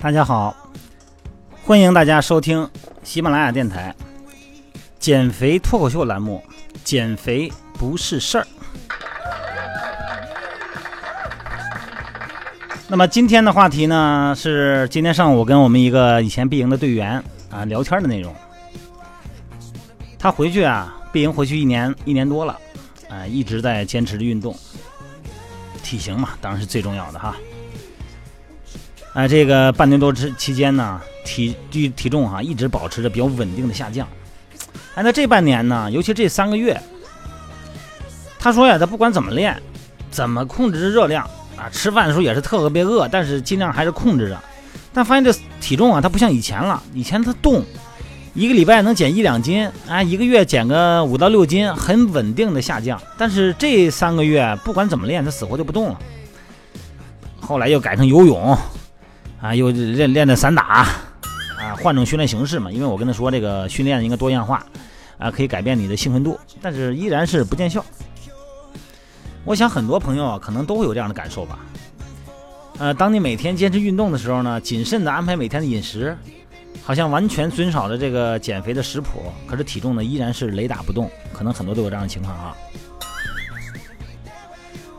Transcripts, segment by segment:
大家好，欢迎大家收听喜马拉雅电台减肥脱口秀栏目《减肥不是事儿》。那么今天的话题呢，是今天上午跟我们一个以前毕营的队员啊聊天的内容。他回去啊，毕营回去一年一年多了，啊，一直在坚持着运动，体型嘛，当然是最重要的哈。啊，这个半年多之期间呢，体体体重哈一直保持着比较稳定的下降。哎，那这半年呢，尤其这三个月，他说呀，他不管怎么练，怎么控制热量啊，吃饭的时候也是特别饿，但是尽量还是控制着。但发现这体重啊，它不像以前了，以前他动，一个礼拜能减一两斤，啊，一个月减个五到六斤，很稳定的下降。但是这三个月不管怎么练，他死活就不动了。后来又改成游泳。啊，又练练的散打，啊，换种训练形式嘛。因为我跟他说，这个训练应该多样化，啊，可以改变你的兴奋度，但是依然是不见效。我想很多朋友啊，可能都会有这样的感受吧。呃，当你每天坚持运动的时候呢，谨慎的安排每天的饮食，好像完全遵守了这个减肥的食谱，可是体重呢依然是雷打不动。可能很多都有这样的情况啊。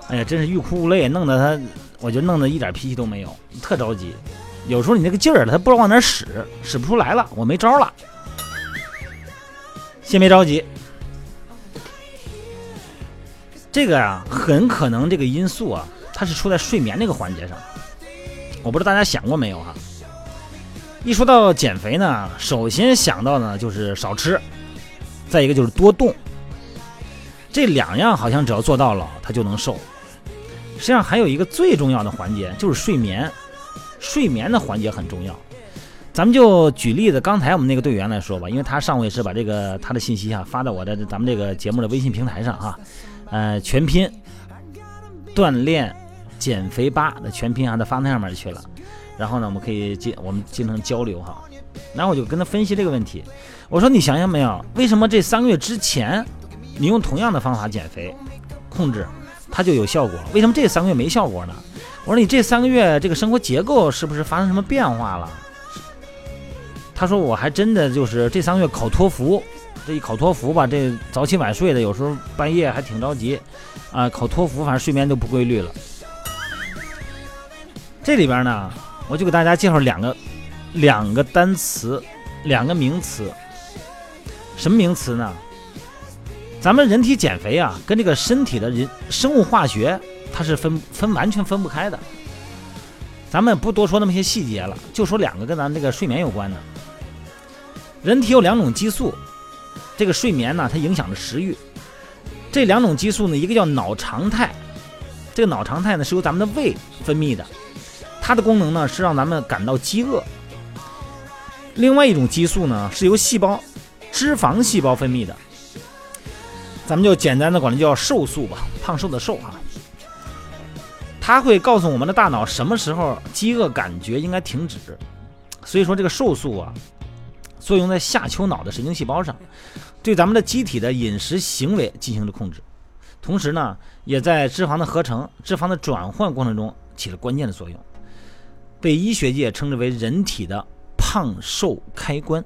哎呀，真是欲哭无泪，弄得他。我就弄得一点脾气都没有，特着急。有时候你那个劲儿他不知道往哪使，使不出来了，我没招了。先别着急，这个啊，很可能这个因素啊，它是出在睡眠这个环节上。我不知道大家想过没有哈？一说到减肥呢，首先想到呢就是少吃，再一个就是多动。这两样好像只要做到了，他就能瘦。实际上还有一个最重要的环节就是睡眠，睡眠的环节很重要。咱们就举例子，刚才我们那个队员来说吧，因为他上午也是把这个他的信息啊发到我的咱们这个节目的微信平台上哈，呃，全拼锻炼减肥吧的全拼啊，他发那上面去了。然后呢，我们可以进我们进行交流哈。然后我就跟他分析这个问题，我说你想想没有，为什么这三个月之前你用同样的方法减肥控制？它就有效果，为什么这三个月没效果呢？我说你这三个月这个生活结构是不是发生什么变化了？他说我还真的就是这三个月考托福，这一考托福吧，这早起晚睡的，有时候半夜还挺着急啊。考托福反正睡眠都不规律了。这里边呢，我就给大家介绍两个两个单词，两个名词。什么名词呢？咱们人体减肥啊，跟这个身体的人生物化学，它是分分完全分不开的。咱们不多说那么些细节了，就说两个跟咱这个睡眠有关的。人体有两种激素，这个睡眠呢，它影响着食欲。这两种激素呢，一个叫脑常态，这个脑常态呢是由咱们的胃分泌的，它的功能呢是让咱们感到饥饿。另外一种激素呢是由细胞脂肪细胞分泌的。咱们就简单的管它叫瘦素吧，胖瘦的瘦啊。它会告诉我们的大脑什么时候饥饿感觉应该停止。所以说这个瘦素啊，作用在下丘脑的神经细胞上，对咱们的机体的饮食行为进行了控制，同时呢，也在脂肪的合成、脂肪的转换过程中起了关键的作用，被医学界称之为人体的胖瘦开关，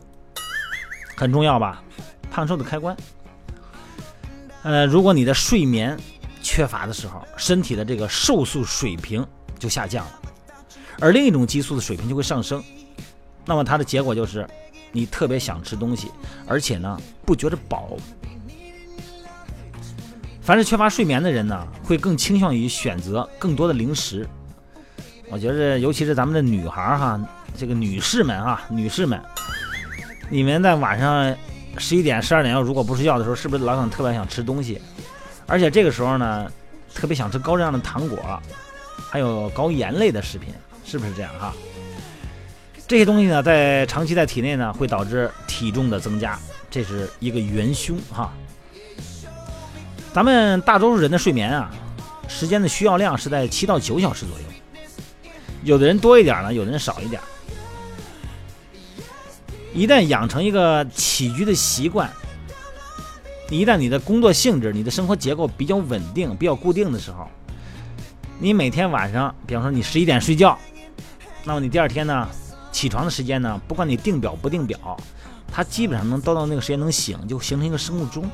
很重要吧？胖瘦的开关。呃，如果你的睡眠缺乏的时候，身体的这个瘦素水平就下降了，而另一种激素的水平就会上升，那么它的结果就是你特别想吃东西，而且呢不觉得饱。凡是缺乏睡眠的人呢，会更倾向于选择更多的零食。我觉得，尤其是咱们的女孩哈，这个女士们啊，女士们，你们在晚上。十一点、十二点要如果不睡觉的时候，是不是老想特别想吃东西？而且这个时候呢，特别想吃高热量的糖果，还有高盐类的食品，是不是这样哈？这些东西呢，在长期在体内呢，会导致体重的增加，这是一个元凶哈。咱们大多数人的睡眠啊，时间的需要量是在七到九小时左右，有的人多一点呢，有的人少一点。一旦养成一个起居的习惯，一旦你的工作性质、你的生活结构比较稳定、比较固定的时候，你每天晚上，比方说你十一点睡觉，那么你第二天呢，起床的时间呢，不管你定表不定表，它基本上能到到那个时间能醒，就形成一个生物钟。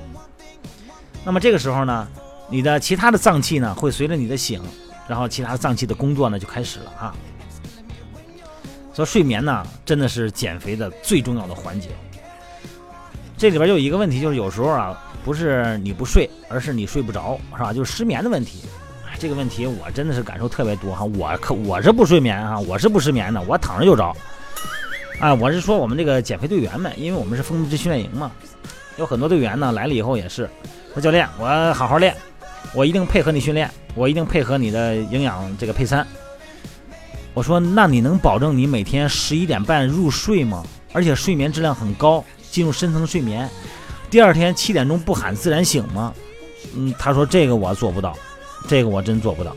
那么这个时候呢，你的其他的脏器呢会随着你的醒，然后其他脏器的工作呢就开始了啊。所以睡眠呢真的是减肥的最重要的环节。这里边就有一个问题，就是有时候啊不是你不睡，而是你睡不着，是吧？就是失眠的问题。这个问题我真的是感受特别多哈，我可我是不睡眠哈，我是不失眠的，我躺着就着。啊，我是说我们这个减肥队员们，因为我们是封闭式训练营嘛，有很多队员呢来了以后也是说教练，我好好练，我一定配合你训练，我一定配合你的营养这个配餐。我说那你能保证你每天十一点半入睡吗？而且睡眠质量很高，进入深层睡眠，第二天七点钟不喊自然醒吗？嗯，他说这个我做不到。这个我真做不到。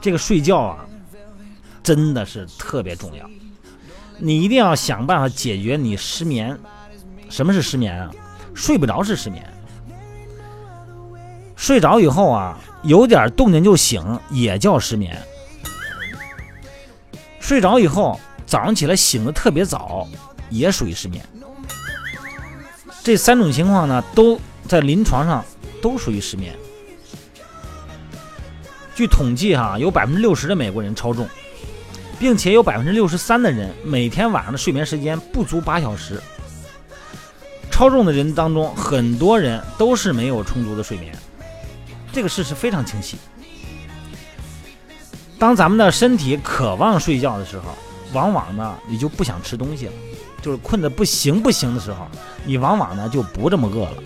这个睡觉啊，真的是特别重要。你一定要想办法解决你失眠。什么是失眠啊？睡不着是失眠。睡着以后啊，有点动静就醒，也叫失眠。睡着以后，早上起来醒的特别早，也属于失眠。这三种情况呢，都在临床上都属于失眠。据统计，哈，有百分之六十的美国人超重，并且有百分之六十三的人每天晚上的睡眠时间不足八小时。超重的人当中，很多人都是没有充足的睡眠，这个事实非常清晰。当咱们的身体渴望睡觉的时候，往往呢，你就不想吃东西了，就是困得不行不行的时候，你往往呢就不这么饿了。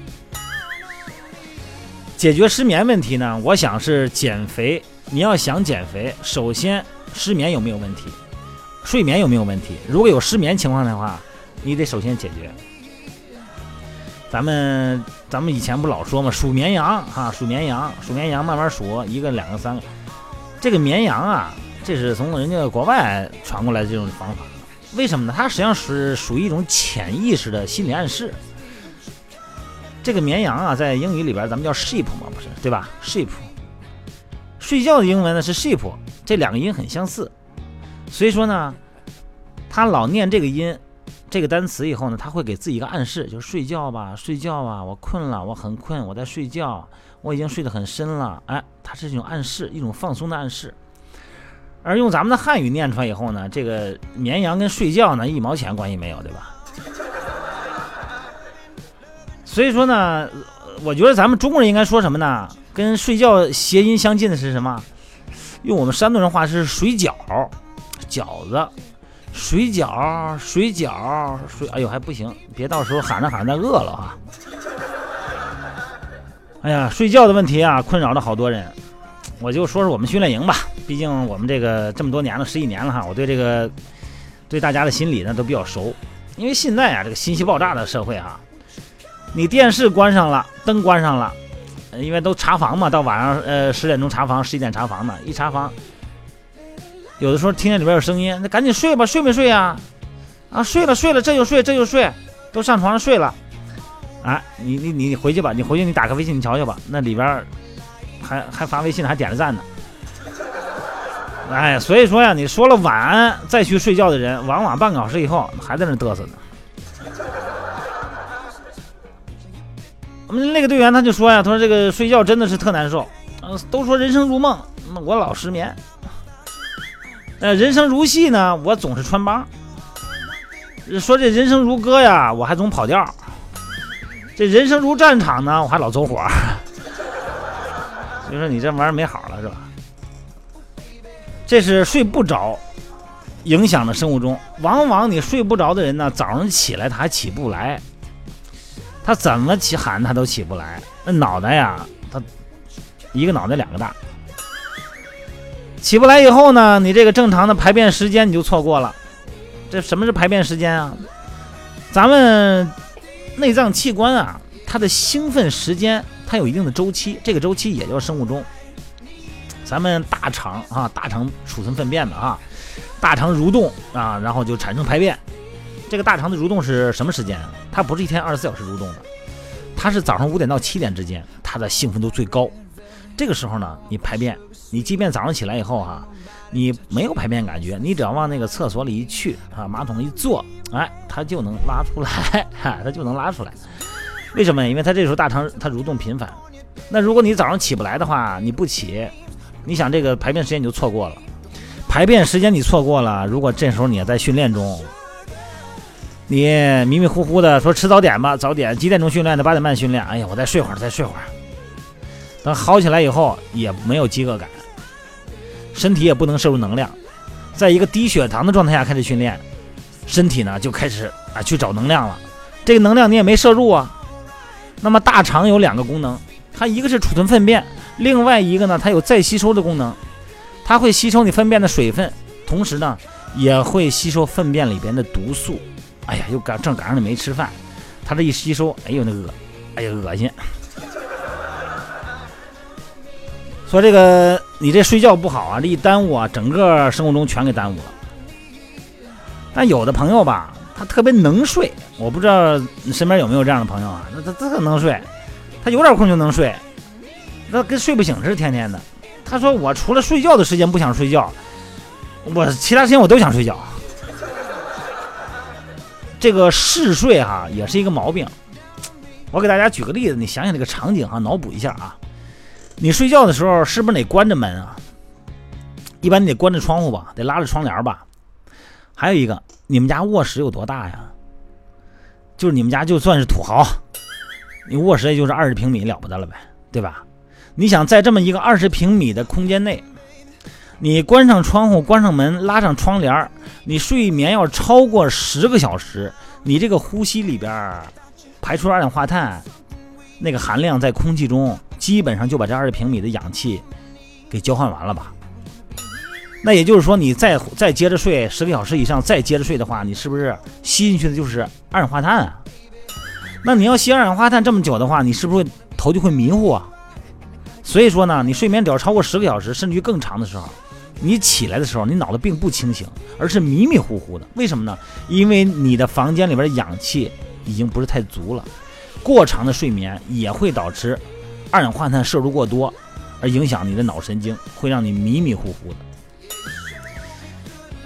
解决失眠问题呢？我想是减肥。你要想减肥，首先失眠有没有问题？睡眠有没有问题？如果有失眠情况的话，你得首先解决。咱们咱们以前不老说吗？数绵羊哈，数绵羊，数绵羊，慢慢数，一个、两个、三个。这个绵羊啊，这是从人家国外传过来的这种方法。为什么呢？它实际上是属于一种潜意识的心理暗示。这个绵羊啊，在英语里边咱们叫 sheep 嘛，不是对吧？sheep，睡觉的英文呢是 sheep，这两个音很相似，所以说呢，他老念这个音，这个单词以后呢，他会给自己一个暗示，就是睡觉吧，睡觉吧，我困了，我很困，我在睡觉，我已经睡得很深了，哎，它是一种暗示，一种放松的暗示。而用咱们的汉语念出来以后呢，这个绵羊跟睡觉呢一毛钱关系没有，对吧？所以说呢，我觉得咱们中国人应该说什么呢？跟睡觉谐音相近的是什么？用我们山东人话是水饺、饺子、水饺、水饺、水。哎呦，还不行，别到时候喊着喊着饿了啊！哎呀，睡觉的问题啊，困扰了好多人。我就说说我们训练营吧，毕竟我们这个这么多年了，十几年了哈，我对这个对大家的心理呢都比较熟。因为现在啊，这个信息爆炸的社会哈。你电视关上了，灯关上了，因为都查房嘛，到晚上呃十点钟查房，十一点查房呢。一查房，有的时候听见里边有声音，那赶紧睡吧，睡没睡呀？啊，睡了睡了，这就睡这就睡，都上床上睡了。啊，你你你回去吧，你回去你打开微信你瞧瞧吧，那里边还还发微信还点了赞呢。哎，所以说呀，你说了晚安再去睡觉的人，往往半个小时以后还在那嘚瑟呢。我们那个队员他就说呀，他说这个睡觉真的是特难受，嗯，都说人生如梦，那我老失眠。呃，人生如戏呢，我总是穿帮。说这人生如歌呀，我还总跑调。这人生如战场呢，我还老走火。所以说你这玩意儿没好了是吧？这是睡不着影响的生物钟，往往你睡不着的人呢，早上起来他还起不来。他怎么起喊他都起不来，那脑袋呀，他一个脑袋两个大，起不来以后呢，你这个正常的排便时间你就错过了。这什么是排便时间啊？咱们内脏器官啊，它的兴奋时间它有一定的周期，这个周期也叫生物钟。咱们大肠啊，大肠储存粪便的啊，大肠蠕动啊，然后就产生排便。这个大肠的蠕动是什么时间？它不是一天二十四小时蠕动的，它是早上五点到七点之间，它的兴奋度最高。这个时候呢，你排便，你即便早上起来以后哈，你没有排便感觉，你只要往那个厕所里一去啊，马桶一坐，哎，它就能拉出来，哈，它就能拉出来。为什么？因为它这时候大肠它蠕动频繁。那如果你早上起不来的话，你不起，你想这个排便时间你就错过了。排便时间你错过了，如果这时候你也在训练中，你迷迷糊糊的说吃早点吧，早点几点钟训练的？八点半训练。哎呀，我再睡会儿，再睡会儿。等好起来以后也没有饥饿感，身体也不能摄入能量，在一个低血糖的状态下开始训练，身体呢就开始啊去找能量了。这个能量你也没摄入啊。那么大肠有两个功能，它一个是储存粪便，另外一个呢它有再吸收的功能，它会吸收你粪便的水分，同时呢也会吸收粪便里边的毒素。哎呀，又赶正赶上你没吃饭，它这一吸收，哎呦那恶，哎呀恶心。说这个你这睡觉不好啊，这一耽误啊，整个生活中全给耽误了。但有的朋友吧，他特别能睡，我不知道你身边有没有这样的朋友啊？那他特能睡，他有点空就能睡，那跟睡不醒似的，天天的。他说我除了睡觉的时间不想睡觉，我其他时间我都想睡觉。这个嗜睡哈也是一个毛病。我给大家举个例子，你想想这个场景哈，脑补一下啊。你睡觉的时候是不是得关着门啊？一般你得关着窗户吧，得拉着窗帘吧。还有一个，你们家卧室有多大呀？就是你们家就算是土豪，你卧室也就是二十平米了不得了呗，对吧？你想在这么一个二十平米的空间内，你关上窗户、关上门、拉上窗帘，你睡眠要超过十个小时，你这个呼吸里边排出二氧化碳那个含量在空气中。基本上就把这二十平米的氧气给交换完了吧？那也就是说，你再再接着睡十个小时以上，再接着睡的话，你是不是吸进去的就是二氧化碳啊？那你要吸二氧化碳这么久的话，你是不是头就会迷糊啊？所以说呢，你睡眠只要超过十个小时，甚至于更长的时候，你起来的时候，你脑子并不清醒，而是迷迷糊糊的。为什么呢？因为你的房间里边的氧气已经不是太足了。过长的睡眠也会导致。二氧化碳摄入过多，而影响你的脑神经，会让你迷迷糊糊的。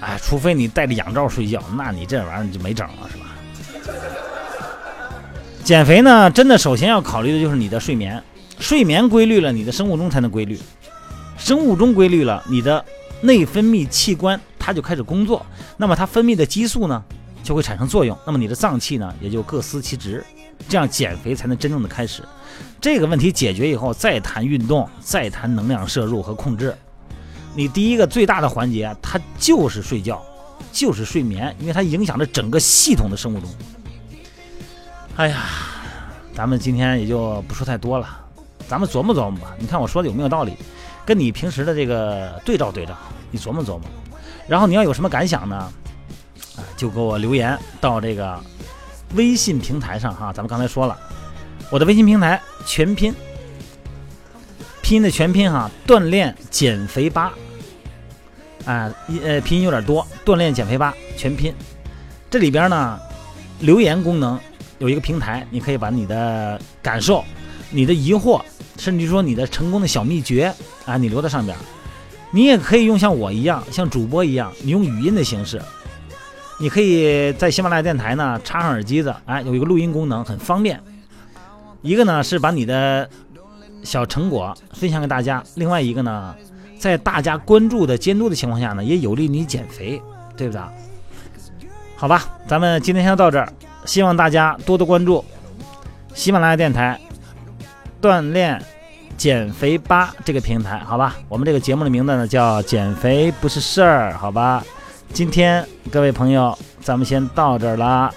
哎，除非你戴着氧罩睡觉，那你这玩意儿就没整了，是吧？减肥呢，真的首先要考虑的就是你的睡眠，睡眠规律了，你的生物钟才能规律。生物钟规律了，你的内分泌器官它就开始工作，那么它分泌的激素呢，就会产生作用，那么你的脏器呢，也就各司其职。这样减肥才能真正的开始。这个问题解决以后，再谈运动，再谈能量摄入和控制。你第一个最大的环节，它就是睡觉，就是睡眠，因为它影响着整个系统的生物钟。哎呀，咱们今天也就不说太多了，咱们琢磨琢磨吧。你看我说的有没有道理？跟你平时的这个对照对照，你琢磨琢磨。然后你要有什么感想呢？啊，就给我留言到这个。微信平台上哈，咱们刚才说了，我的微信平台全拼，拼音的全拼哈，锻炼减肥吧，啊，呃，拼音有点多，锻炼减肥吧全拼，这里边呢，留言功能有一个平台，你可以把你的感受、你的疑惑，甚至说你的成功的小秘诀啊，你留在上边，你也可以用像我一样，像主播一样，你用语音的形式。你可以在喜马拉雅电台呢插上耳机子，哎，有一个录音功能，很方便。一个呢是把你的小成果分享给大家，另外一个呢，在大家关注的监督的情况下呢，也有利于你减肥，对不对？好吧，咱们今天先到这儿，希望大家多多关注喜马拉雅电台锻炼减肥吧这个平台，好吧？我们这个节目的名字呢叫减肥不是事儿，好吧？今天各位朋友，咱们先到这儿啦。